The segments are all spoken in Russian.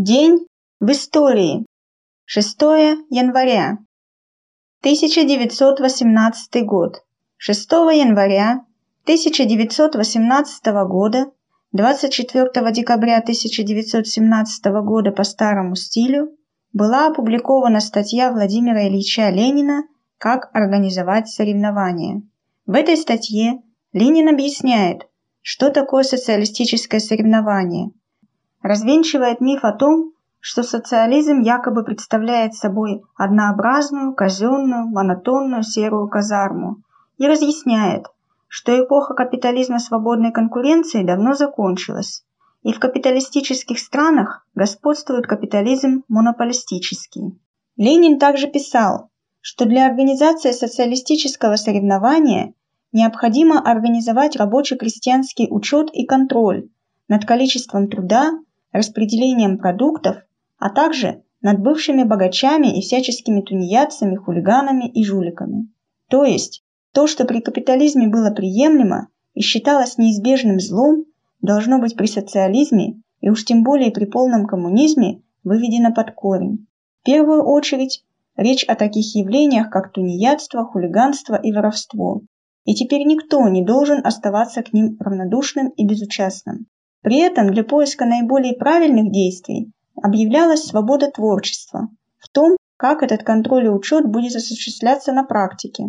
День в истории. 6 января. 1918 год. 6 января 1918 года, 24 декабря 1917 года по старому стилю, была опубликована статья Владимира Ильича Ленина «Как организовать соревнования». В этой статье Ленин объясняет, что такое социалистическое соревнование – развенчивает миф о том, что социализм якобы представляет собой однообразную, казенную, монотонную серую казарму и разъясняет, что эпоха капитализма свободной конкуренции давно закончилась, и в капиталистических странах господствует капитализм монополистический. Ленин также писал, что для организации социалистического соревнования необходимо организовать рабоче-крестьянский учет и контроль над количеством труда распределением продуктов, а также над бывшими богачами и всяческими тунеядцами, хулиганами и жуликами. То есть, то, что при капитализме было приемлемо и считалось неизбежным злом, должно быть при социализме и уж тем более при полном коммунизме выведено под корень. В первую очередь, речь о таких явлениях, как тунеядство, хулиганство и воровство. И теперь никто не должен оставаться к ним равнодушным и безучастным. При этом для поиска наиболее правильных действий объявлялась свобода творчества в том, как этот контроль и учет будет осуществляться на практике.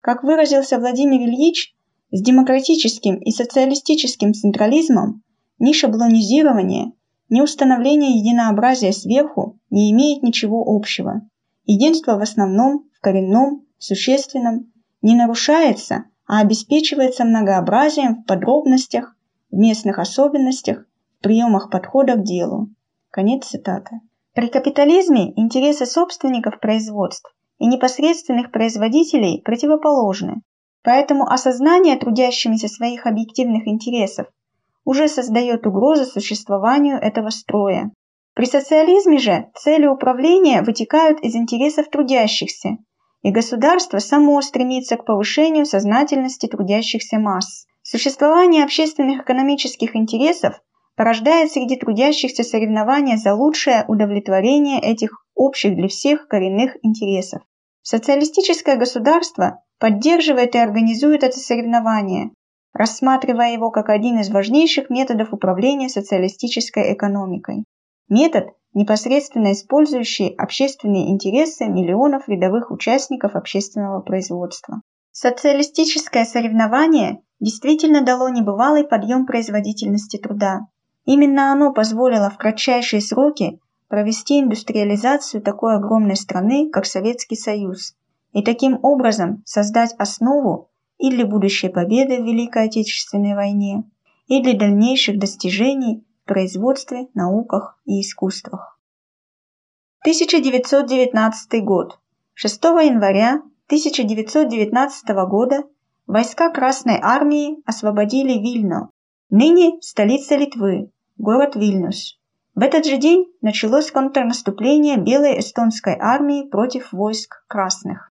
Как выразился Владимир Ильич, с демократическим и социалистическим централизмом ни шаблонизирование, ни установление единообразия сверху не имеет ничего общего. Единство в основном, в коренном, существенном не нарушается, а обеспечивается многообразием в подробностях, местных особенностях, приемах подхода к делу. Конец цитаты. При капитализме интересы собственников производств и непосредственных производителей противоположны, поэтому осознание трудящимися своих объективных интересов уже создает угрозу существованию этого строя. При социализме же цели управления вытекают из интересов трудящихся, и государство само стремится к повышению сознательности трудящихся масс. Существование общественных экономических интересов порождает среди трудящихся соревнования за лучшее удовлетворение этих общих для всех коренных интересов. Социалистическое государство поддерживает и организует это соревнование, рассматривая его как один из важнейших методов управления социалистической экономикой. Метод, непосредственно использующий общественные интересы миллионов рядовых участников общественного производства. Социалистическое соревнование действительно дало небывалый подъем производительности труда. Именно оно позволило в кратчайшие сроки провести индустриализацию такой огромной страны, как Советский Союз, и таким образом создать основу и для будущей победы в Великой Отечественной войне, и для дальнейших достижений в производстве, науках и искусствах. 1919 год. 6 января 1919 года войска Красной Армии освободили Вильно, ныне столица Литвы, город Вильнюс. В этот же день началось контрнаступление Белой эстонской армии против войск красных.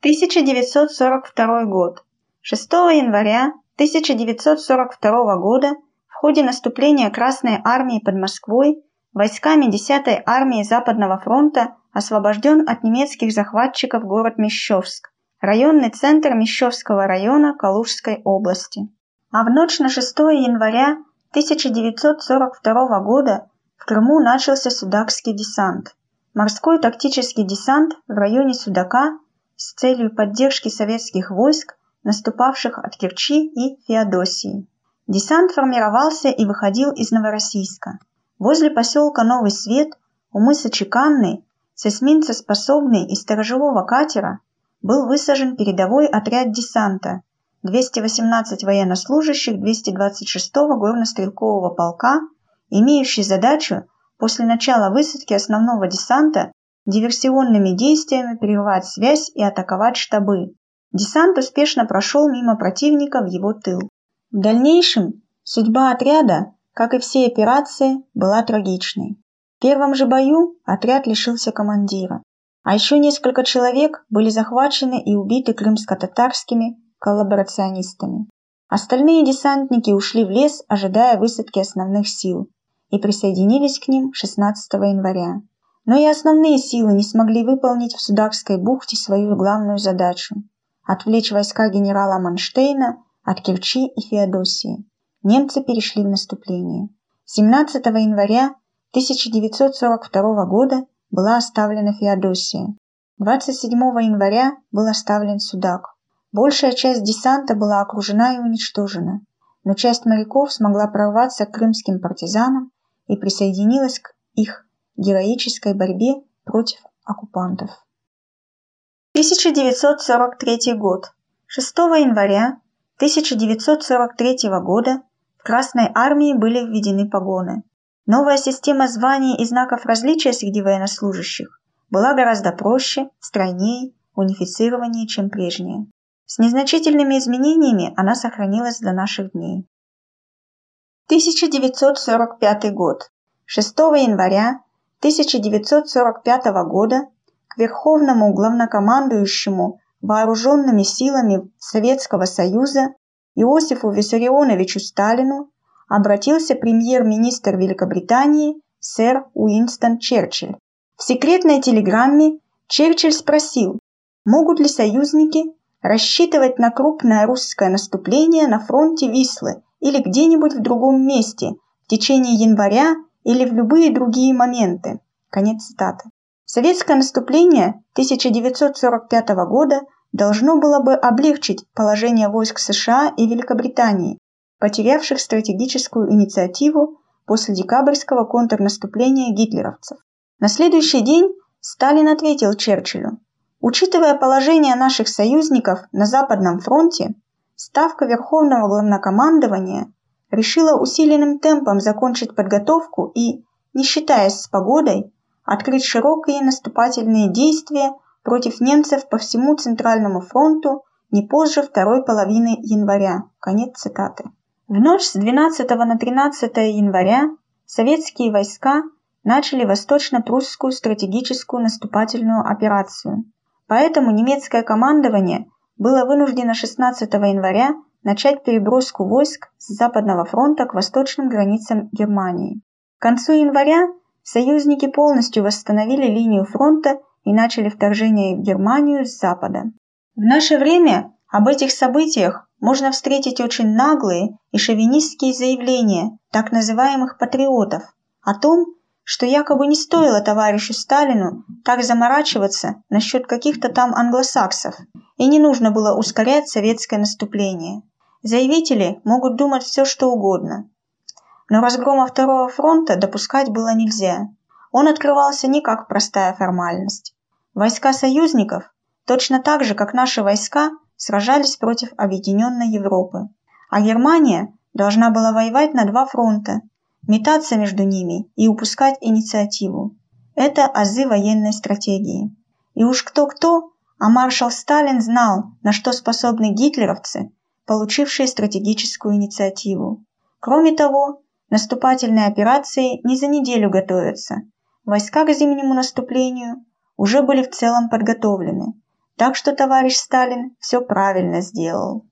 1942 год. 6 января 1942 года в ходе наступления Красной армии под Москвой войсками 10-й армии Западного фронта освобожден от немецких захватчиков город Мещовск, районный центр Мещовского района Калужской области. А в ночь на 6 января 1942 года в Крыму начался Судакский десант. Морской тактический десант в районе Судака с целью поддержки советских войск, наступавших от Керчи и Феодосии. Десант формировался и выходил из Новороссийска. Возле поселка Новый Свет у мыса Чеканный с эсминцеспособной и сторожевого катера был высажен передовой отряд десанта 218 военнослужащих 226-го горнострелкового полка, имеющий задачу после начала высадки основного десанта диверсионными действиями прервать связь и атаковать штабы. Десант успешно прошел мимо противника в его тыл. В дальнейшем судьба отряда, как и все операции, была трагичной первом же бою отряд лишился командира, а еще несколько человек были захвачены и убиты крымско-татарскими коллаборационистами. Остальные десантники ушли в лес, ожидая высадки основных сил. и присоединились к ним 16 января. Но и основные силы не смогли выполнить в Сударской бухте свою главную задачу – отвлечь войска генерала Манштейна от Керчи и Феодосии. Немцы перешли в наступление. 17 января 1942 года была оставлена Феодосия. 27 января был оставлен Судак. Большая часть десанта была окружена и уничтожена, но часть моряков смогла прорваться к крымским партизанам и присоединилась к их героической борьбе против оккупантов. 1943 год. 6 января 1943 года в Красной армии были введены погоны. Новая система званий и знаков различия среди военнослужащих была гораздо проще, стройнее, унифицированнее, чем прежняя. С незначительными изменениями она сохранилась до наших дней. 1945 год. 6 января 1945 года к Верховному главнокомандующему вооруженными силами Советского Союза Иосифу Виссарионовичу Сталину обратился премьер-министр Великобритании сэр Уинстон Черчилль. В секретной телеграмме Черчилль спросил, могут ли союзники рассчитывать на крупное русское наступление на фронте Вислы или где-нибудь в другом месте в течение января или в любые другие моменты. Конец цитаты. Советское наступление 1945 года должно было бы облегчить положение войск США и Великобритании, потерявших стратегическую инициативу после декабрьского контрнаступления гитлеровцев. На следующий день Сталин ответил Черчиллю, учитывая положение наших союзников на Западном фронте, Ставка Верховного Главнокомандования решила усиленным темпом закончить подготовку и, не считаясь с погодой, открыть широкие наступательные действия против немцев по всему Центральному фронту не позже второй половины января. Конец цитаты. В ночь с 12 на 13 января советские войска начали восточно-прусскую стратегическую наступательную операцию. Поэтому немецкое командование было вынуждено 16 января начать переброску войск с Западного фронта к восточным границам Германии. К концу января союзники полностью восстановили линию фронта и начали вторжение в Германию с запада. В наше время об этих событиях можно встретить очень наглые и шовинистские заявления так называемых патриотов о том, что якобы не стоило товарищу Сталину так заморачиваться насчет каких-то там англосаксов, и не нужно было ускорять советское наступление. Заявители могут думать все, что угодно. Но разгрома Второго фронта допускать было нельзя. Он открывался не как простая формальность. Войска союзников, точно так же, как наши войска, сражались против объединенной Европы. А Германия должна была воевать на два фронта – метаться между ними и упускать инициативу. Это азы военной стратегии. И уж кто-кто, а маршал Сталин знал, на что способны гитлеровцы, получившие стратегическую инициативу. Кроме того, наступательные операции не за неделю готовятся. Войска к зимнему наступлению уже были в целом подготовлены. Так что товарищ Сталин все правильно сделал.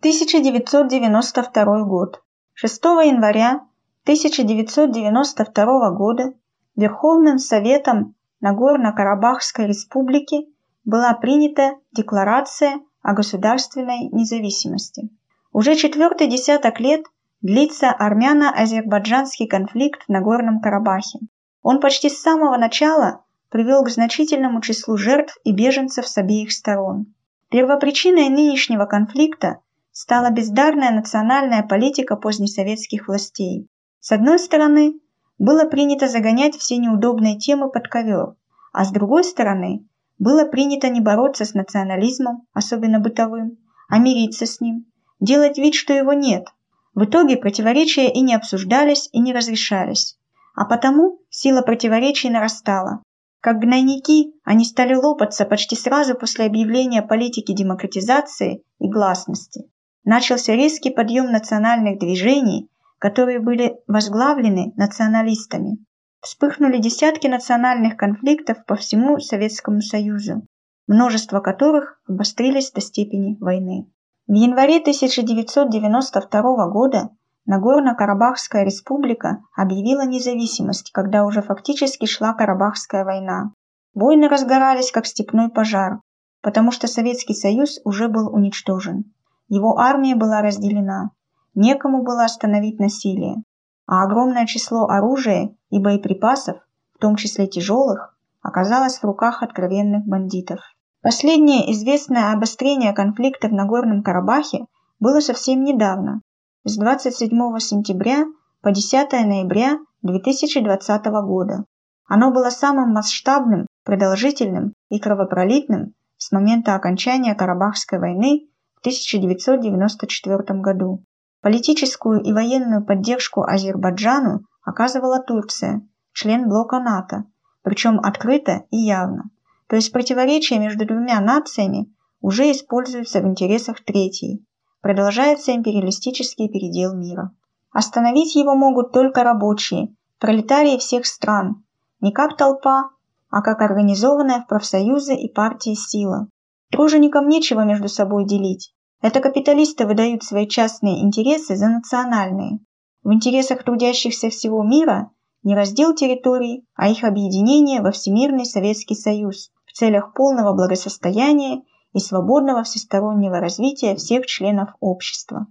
1992 год. 6 января 1992 года Верховным Советом Нагорно-Карабахской Республики была принята Декларация о государственной независимости. Уже четвертый десяток лет длится армяно-азербайджанский конфликт в Нагорном Карабахе. Он почти с самого начала привел к значительному числу жертв и беженцев с обеих сторон. Первопричиной нынешнего конфликта стала бездарная национальная политика позднесоветских властей. С одной стороны, было принято загонять все неудобные темы под ковер, а с другой стороны, было принято не бороться с национализмом, особенно бытовым, а мириться с ним, делать вид, что его нет. В итоге противоречия и не обсуждались, и не разрешались. А потому сила противоречий нарастала. Как гнойники, они стали лопаться почти сразу после объявления политики демократизации и гласности начался резкий подъем национальных движений, которые были возглавлены националистами. Вспыхнули десятки национальных конфликтов по всему Советскому Союзу, множество которых обострились до степени войны. В январе 1992 года Нагорно-Карабахская республика объявила независимость, когда уже фактически шла Карабахская война. Войны разгорались, как степной пожар, потому что Советский Союз уже был уничтожен. Его армия была разделена. Некому было остановить насилие. А огромное число оружия и боеприпасов, в том числе тяжелых, оказалось в руках откровенных бандитов. Последнее известное обострение конфликта в Нагорном Карабахе было совсем недавно, с 27 сентября по 10 ноября 2020 года. Оно было самым масштабным, продолжительным и кровопролитным с момента окончания Карабахской войны в 1994 году. Политическую и военную поддержку Азербайджану оказывала Турция, член блока НАТО, причем открыто и явно. То есть противоречия между двумя нациями уже используются в интересах третьей. Продолжается империалистический передел мира. Остановить его могут только рабочие, пролетарии всех стран, не как толпа, а как организованная в профсоюзы и партии сила. Труженикам нечего между собой делить. Это капиталисты выдают свои частные интересы за национальные. В интересах трудящихся всего мира не раздел территорий, а их объединение во Всемирный Советский Союз в целях полного благосостояния и свободного всестороннего развития всех членов общества.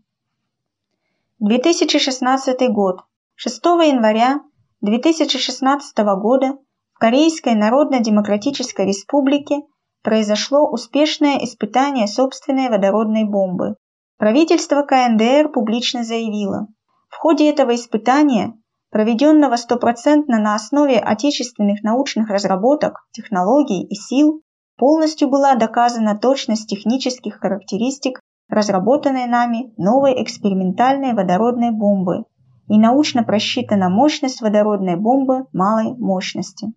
2016 год. 6 января 2016 года в Корейской Народно-Демократической Республике произошло успешное испытание собственной водородной бомбы. Правительство КНДР публично заявило, в ходе этого испытания, проведенного стопроцентно на основе отечественных научных разработок, технологий и сил, полностью была доказана точность технических характеристик разработанной нами новой экспериментальной водородной бомбы и научно просчитана мощность водородной бомбы малой мощности.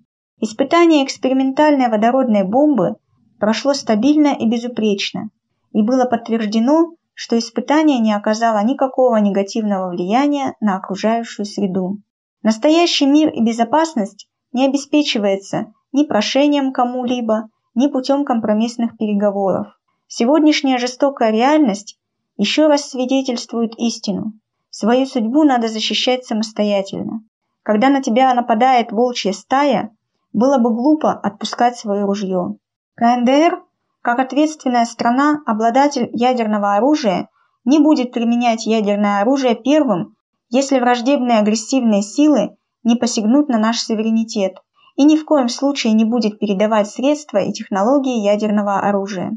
Испытание экспериментальной водородной бомбы прошло стабильно и безупречно, и было подтверждено, что испытание не оказало никакого негативного влияния на окружающую среду. Настоящий мир и безопасность не обеспечивается ни прошением кому-либо, ни путем компромиссных переговоров. Сегодняшняя жестокая реальность еще раз свидетельствует истину. Свою судьбу надо защищать самостоятельно. Когда на тебя нападает волчья стая, было бы глупо отпускать свое ружье. КНДР, как ответственная страна, обладатель ядерного оружия, не будет применять ядерное оружие первым, если враждебные агрессивные силы не посягнут на наш суверенитет и ни в коем случае не будет передавать средства и технологии ядерного оружия.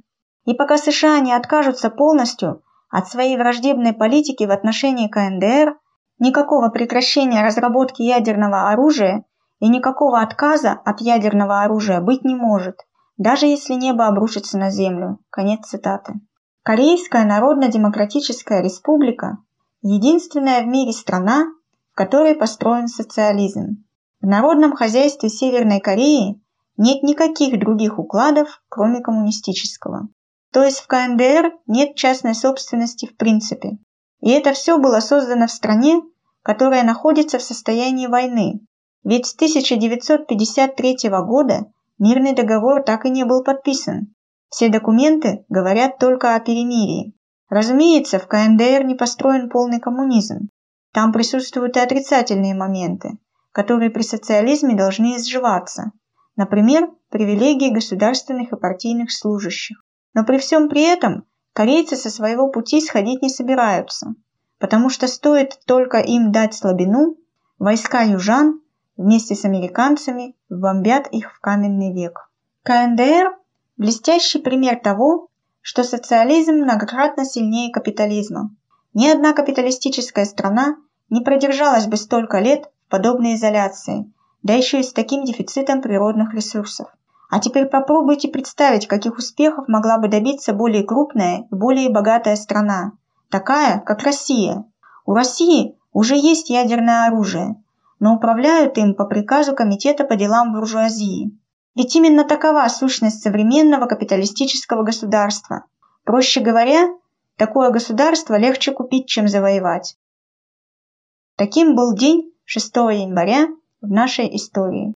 И пока США не откажутся полностью от своей враждебной политики в отношении КНДР, никакого прекращения разработки ядерного оружия и никакого отказа от ядерного оружия быть не может, даже если небо обрушится на землю. Конец цитаты. Корейская Народно-Демократическая Республика – единственная в мире страна, в которой построен социализм. В народном хозяйстве Северной Кореи нет никаких других укладов, кроме коммунистического. То есть в КНДР нет частной собственности в принципе. И это все было создано в стране, которая находится в состоянии войны. Ведь с 1953 года мирный договор так и не был подписан. Все документы говорят только о перемирии. Разумеется, в КНДР не построен полный коммунизм. Там присутствуют и отрицательные моменты, которые при социализме должны изживаться. Например, привилегии государственных и партийных служащих. Но при всем при этом корейцы со своего пути сходить не собираются, потому что стоит только им дать слабину, войска южан вместе с американцами бомбят их в каменный век. КНДР – блестящий пример того, что социализм многократно сильнее капитализма. Ни одна капиталистическая страна не продержалась бы столько лет подобной изоляции, да еще и с таким дефицитом природных ресурсов. А теперь попробуйте представить, каких успехов могла бы добиться более крупная и более богатая страна, такая, как Россия. У России уже есть ядерное оружие, но управляют им по приказу Комитета по делам буржуазии. Ведь именно такова сущность современного капиталистического государства. Проще говоря, такое государство легче купить, чем завоевать. Таким был день 6 января в нашей истории.